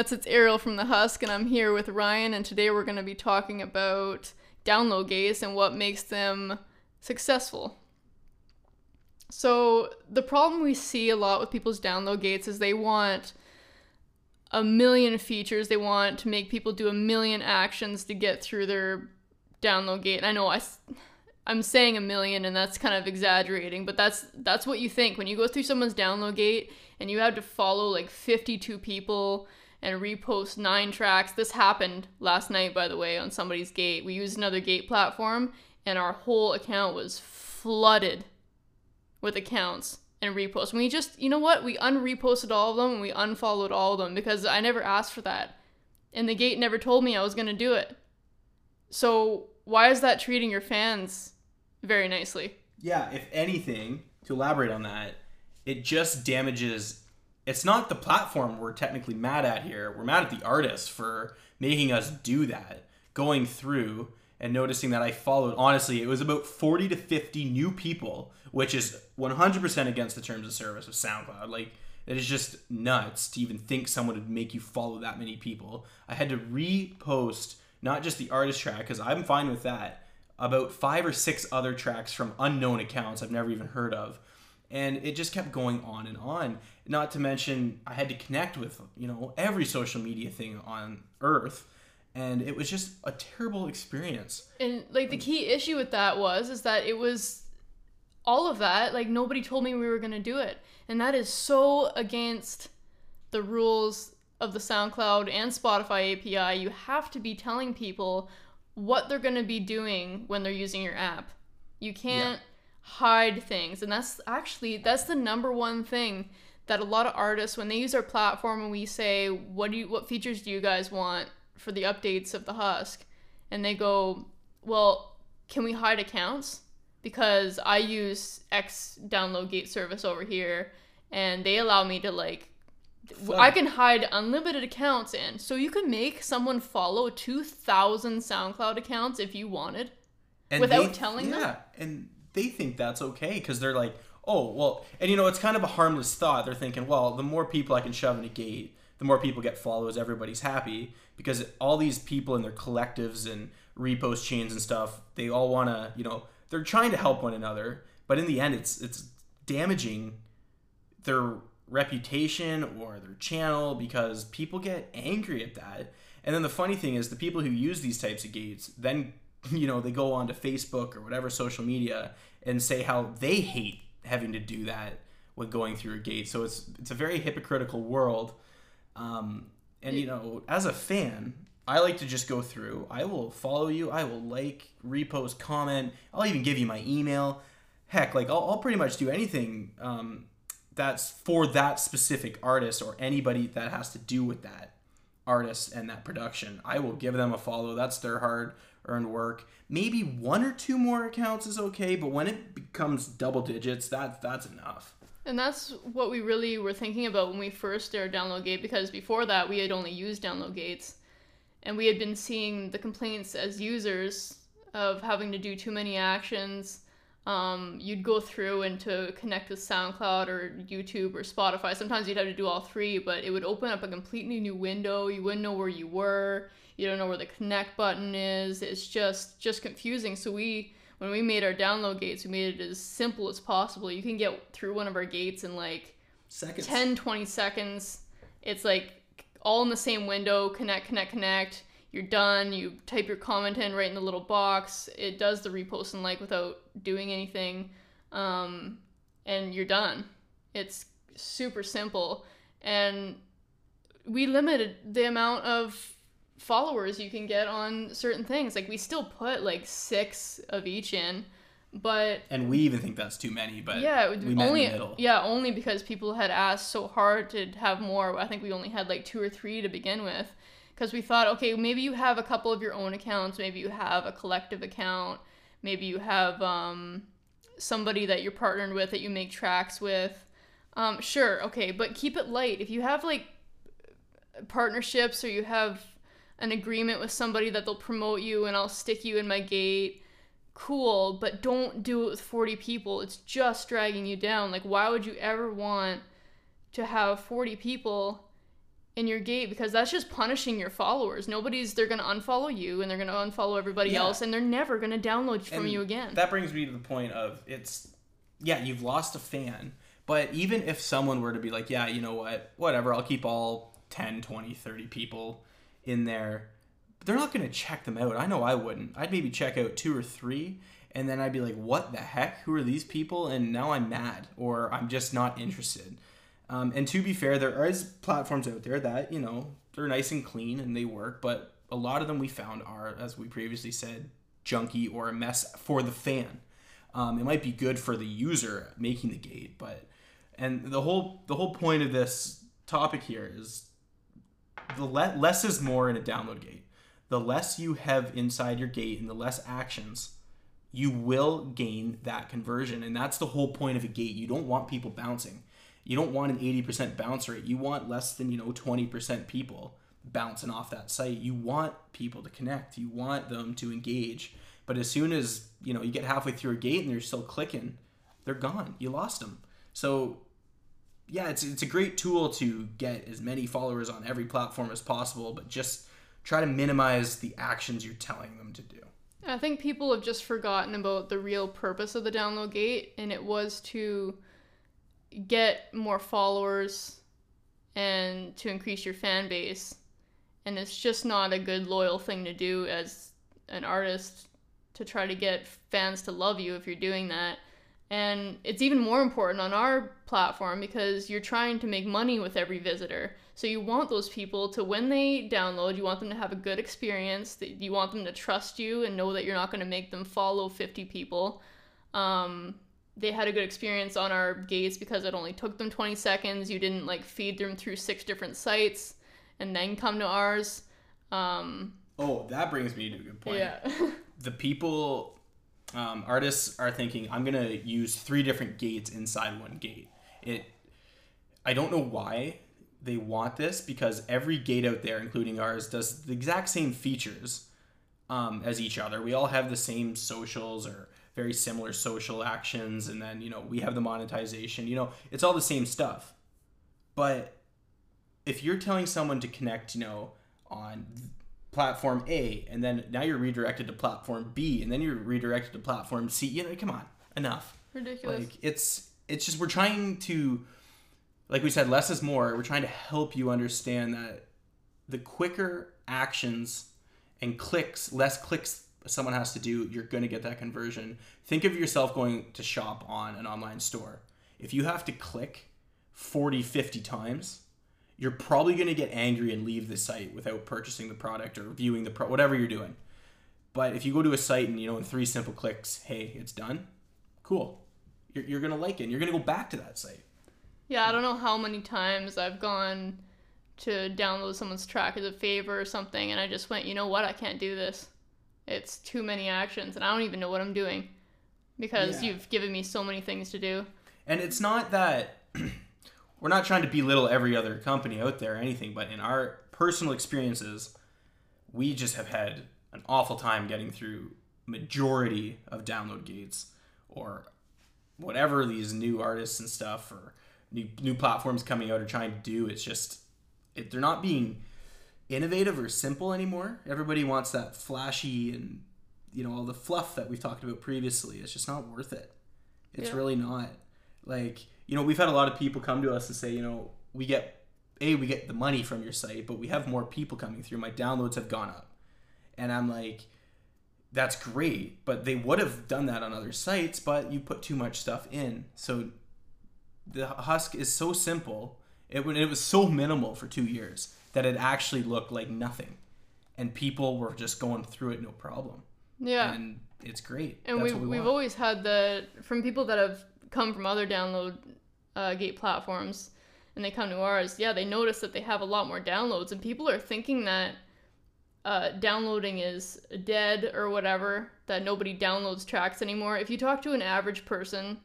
Hey it's Ariel from The Husk, and I'm here with Ryan, and today we're going to be talking about download gates and what makes them successful. So, the problem we see a lot with people's download gates is they want a million features, they want to make people do a million actions to get through their download gate. And I know I. I'm saying a million and that's kind of exaggerating, but that's that's what you think when you go through someone's download gate and you have to follow like 52 people and repost nine tracks. This happened last night by the way on somebody's gate. We used another gate platform and our whole account was flooded with accounts and reposts. We just, you know what? We unreposted all of them and we unfollowed all of them because I never asked for that. And the gate never told me I was going to do it. So why is that treating your fans very nicely? Yeah, if anything, to elaborate on that, it just damages. It's not the platform we're technically mad at here. We're mad at the artist for making us do that, going through and noticing that I followed. Honestly, it was about 40 to 50 new people, which is 100% against the terms of service of SoundCloud. Like, it is just nuts to even think someone would make you follow that many people. I had to repost not just the artist track, because I'm fine with that, about five or six other tracks from unknown accounts I've never even heard of. And it just kept going on and on. Not to mention, I had to connect with, you know, every social media thing on earth. And it was just a terrible experience. And like the key issue with that was is that it was all of that, like nobody told me we were gonna do it. And that is so against the rules of the SoundCloud and Spotify API, you have to be telling people what they're going to be doing when they're using your app. You can't yeah. Hide things. And that's actually that's the number one thing that a lot of artists when they use our platform and we say, "What do you what features do you guys want for the updates of the Husk?" and they go, "Well, can we hide accounts?" Because I use X download gate service over here and they allow me to like I can hide unlimited accounts in. So you can make someone follow 2,000 SoundCloud accounts if you wanted and without they, telling yeah, them. Yeah, and they think that's okay because they're like, oh, well, and you know, it's kind of a harmless thought. They're thinking, well, the more people I can shove in a gate, the more people get follows, everybody's happy because all these people in their collectives and repost chains and stuff, they all want to, you know, they're trying to help one another, but in the end, it's it's damaging their reputation or their channel because people get angry at that. And then the funny thing is, the people who use these types of gates then, you know, they go onto Facebook or whatever social media and say how they hate having to do that when going through a gate. So it's it's a very hypocritical world. Um, and you know, as a fan, I like to just go through. I will follow you. I will like, repost, comment. I'll even give you my email. Heck, like I'll, I'll pretty much do anything um, that's for that specific artist or anybody that has to do with that artist and that production. I will give them a follow. That's their hard earned work. Maybe one or two more accounts is okay, but when it becomes double digits, that that's enough. And that's what we really were thinking about when we first started Download Gate because before that we had only used Download Gates and we had been seeing the complaints as users of having to do too many actions um, you'd go through and to connect with SoundCloud or YouTube or Spotify. Sometimes you'd have to do all three, but it would open up a completely new window. You wouldn't know where you were. You don't know where the connect button is. It's just just confusing. So we when we made our download gates, we made it as simple as possible. You can get through one of our gates in like seconds. 10 20 seconds. It's like all in the same window, connect connect connect you're done. You type your comment in right in the little box. It does the repost and like without doing anything, um, and you're done. It's super simple, and we limited the amount of followers you can get on certain things. Like we still put like six of each in, but and we even think that's too many. But yeah, we only yeah only because people had asked so hard to have more. I think we only had like two or three to begin with because we thought, okay, maybe you have a couple of your own accounts, maybe you have a collective account, maybe you have um, somebody that you're partnered with that you make tracks with. Um, sure, okay, but keep it light. If you have like partnerships or you have an agreement with somebody that they'll promote you and I'll stick you in my gate, cool, but don't do it with 40 people. It's just dragging you down. Like, why would you ever want to have 40 people in your gate because that's just punishing your followers. Nobody's they're gonna unfollow you and they're gonna unfollow everybody Yeah. else and they're never gonna download from And you again. That brings me to the point of it's yeah, you've lost a fan, but even if someone were to be like, yeah, you know what, whatever, I'll keep all 10, 20, 30 people in there, they're not going to check them out. I know I wouldn't. I'd maybe check out two or three, and then I'd be like, what the heck? Who are these people? And now I'm mad, or I'm just not interested. Um, and to be fair, there is platforms out there that, you know, they're nice and clean and they work, but a lot of them we found are, as we previously said, junky or a mess for the fan. Um, it might be good for the user making the gate, but and the whole the whole point of this topic here is the le- less is more in a download gate. The less you have inside your gate and the less actions, you will gain that conversion, and that's the whole point of a gate. You don't want people bouncing. You don't want an eighty percent bounce rate. You want less than you know twenty percent people bouncing off that site. You want people to connect. You want them to engage. But as soon as you know you get halfway through a gate and they're still clicking, they're gone. You lost them. So yeah, it's it's a great tool to get as many followers on every platform as possible, but just try to minimize the actions you're telling them to do. I think people have just forgotten about the real purpose of the download gate, and it was to get more followers and to increase your fan base. And it's just not a good, loyal thing to do as an artist to try to get fans to love you if you're doing that. And it's even more important on our platform because you're trying to make money with every visitor. So you want those people to, when they download, you want them to have a good experience. That you want them to trust you and know that you're not going to make them follow 50 people. Um, they had a good experience on our gates because it only took them 20 seconds. You didn't like feed them through six different sites and then come to ours. Um, Oh, that brings me to a good point. yeah. The people, um, artists are thinking, I'm gonna use three different gates inside one gate. It, I don't know why they want this because every gate out there, including ours, does the exact same features um, as each other. We all have the same socials or very similar social actions, and then you know we have the monetization. You know, it's all the same stuff. But if you're telling someone to connect, you know, on platform A, and then now you're redirected to platform B, and then you're redirected to platform C, you know, come on, enough. Ridiculous. Like it's it's just we're trying to like we said, less is more. We're trying to help you understand that the quicker actions and clicks, less clicks someone has to do, you're going to get that conversion. Think of yourself going to shop on an online store. If you have to click 40, 50 times, you're probably going to get angry and leave the site without purchasing the product or viewing the pro whatever you're doing. But if you go to a site and you know in three simple clicks, hey, it's done, cool. You're, you're gonna like it. and You're gonna go back to that site. Yeah, I don't know how many times I've gone to download someone's track as a favor or something, and I just went, you know what, I can't do this. It's too many actions, and I don't even know what I'm doing because Yeah. you've given me so many things to do. And it's not that we're not trying to belittle every other company out there or anything, but in our personal experiences, we just have had an awful time getting through majority of download gates or whatever these new artists and stuff or new new platforms coming out are trying to do. It's just it, they're not being innovative or simple anymore. Everybody wants that flashy and you know all the fluff that we've talked about previously. It's just not worth it. It's Yeah. really not. Like you know, we've had a lot of people come to us and say, you know, we get a we get the money from your site, but we have more people coming through. My downloads have gone up, and I'm like, that's great, but they would have done that on other sites, but you put too much stuff in. So the husk is so simple. It it was so minimal for two years that it actually looked like nothing, and people were just going through it no problem. Yeah. and it's great. And That's we've, what we we've always had the from people that have come from other download uh, gate platforms and they come to ours yeah they notice that they have a lot more downloads and people are thinking that uh, downloading is dead or whatever that nobody downloads tracks anymore if you talk to an average person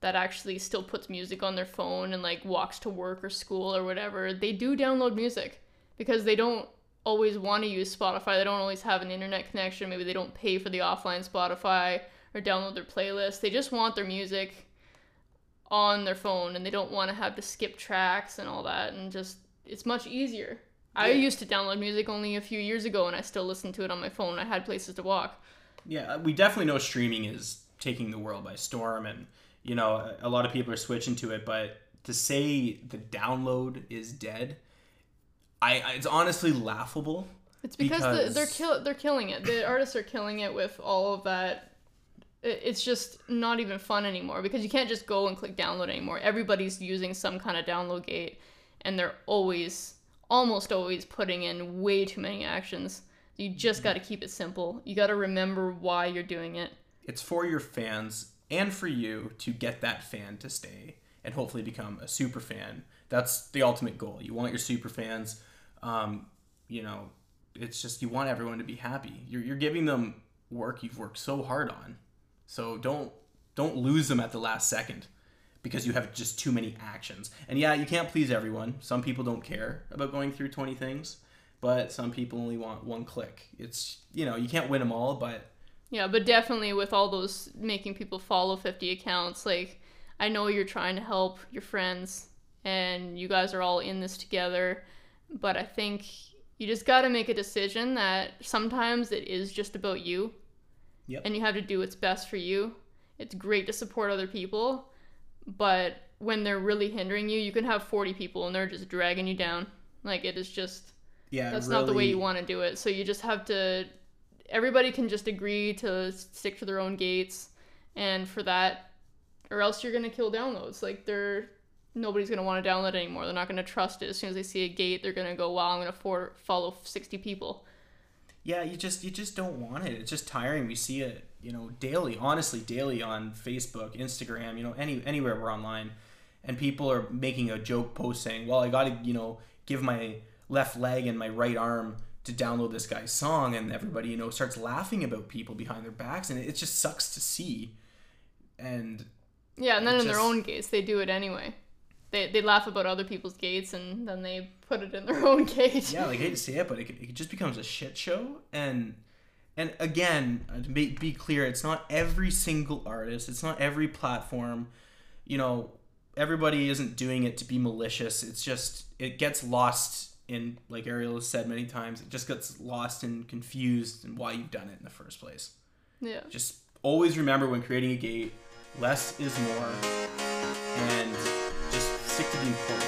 that actually still puts music on their phone and like walks to work or school or whatever they do download music because they don't always want to use Spotify. They don't always have an internet connection. Maybe they don't pay for the offline Spotify or download their playlist. They just want their music on their phone and they don't want to have to skip tracks and all that and just it's much easier. I used to download music only a few years ago, and I still listen to it on my phone. I had places to walk. Yeah, we definitely know streaming is taking the world by storm, and you know a- lot of people are switching to it. But to say the download is dead, I, I it's honestly laughable. It's because, the, they're kill they're killing it. The artists are killing it with all of that. It- It's just not even fun anymore because you can't just go and click download anymore. Everybody's using some kind of download gate, and they're always, almost always putting in way too many actions. You just got to keep it simple. You got to remember why you're doing it. It's for your fans and for you to get that fan to stay and hopefully become a super fan. That's the ultimate goal. You want your super fans. Um, you know, it's just you want everyone to be happy. You're, you're giving them work you've worked so hard on. So don't don't lose them at the last second because you have just too many actions. And yeah, you can't please everyone. Some people don't care about going through 20 things, but some people only want one click. It's, you know, you can't win them all, but Yeah, but definitely with all those making people follow 50 accounts, like I know you're trying to help your friends and you guys are all in this together, but I think you just got to make a decision that sometimes it is just about you. Yep. And you have to do what's best for you. It's great to support other people, but when they're really hindering you, you can have 40 people and they're just dragging you down. Like it is just yeah, that's not the way you want to do it. So you just have to. Everybody can just agree to stick to their own gates, and for that, or else you're gonna kill downloads. Like they're nobody's gonna want to download anymore. They're not gonna trust it. As soon as they see a gate, they're gonna go, "Wow, I'm gonna for- follow 60 people." Yeah, you just you just don't want it. It's just tiring. We see it, you know, daily, honestly, daily on Facebook, Instagram, you know, any anywhere we're online, and people are making a joke post saying, "Well, I got to, you know, give my left leg and my right arm to download this guy's song," and everybody, you know, starts laughing about people behind their backs, and it, just sucks to see. And Yeah, and then in their own gates, they do it anyway. They they laugh about other people's gates, and then they put it in their own gate. yeah, like I hate to say it, but it, it just becomes a shit show. And and again, uh, to be, be clear, it's not every single artist, it's not every platform. You know, everybody isn't doing it to be malicious. It's just it gets lost in, like Ariel has said many times, it just gets lost and confused in why you've done it in the first place. yeah. Just always remember when creating a gate, less is more, and just stick to the important